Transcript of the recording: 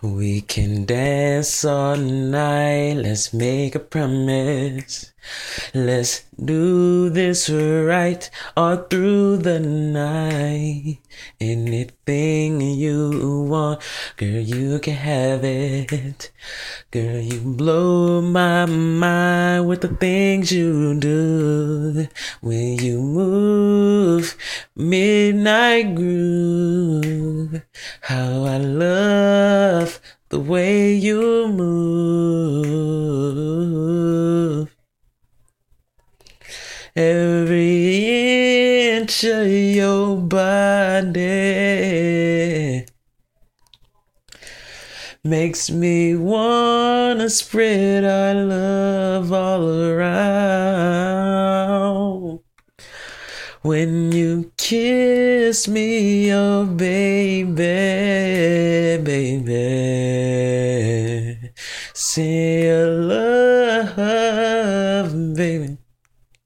We can dance all night. Let's make a promise. Let's do this right all through the night. Anything you want, girl, you can have it. Girl, you blow my mind with the things you do. When you move, midnight groove. How I love the way you move. Every inch of your body makes me wanna spread our love all around. When you kiss me, oh baby, baby, say your love, baby.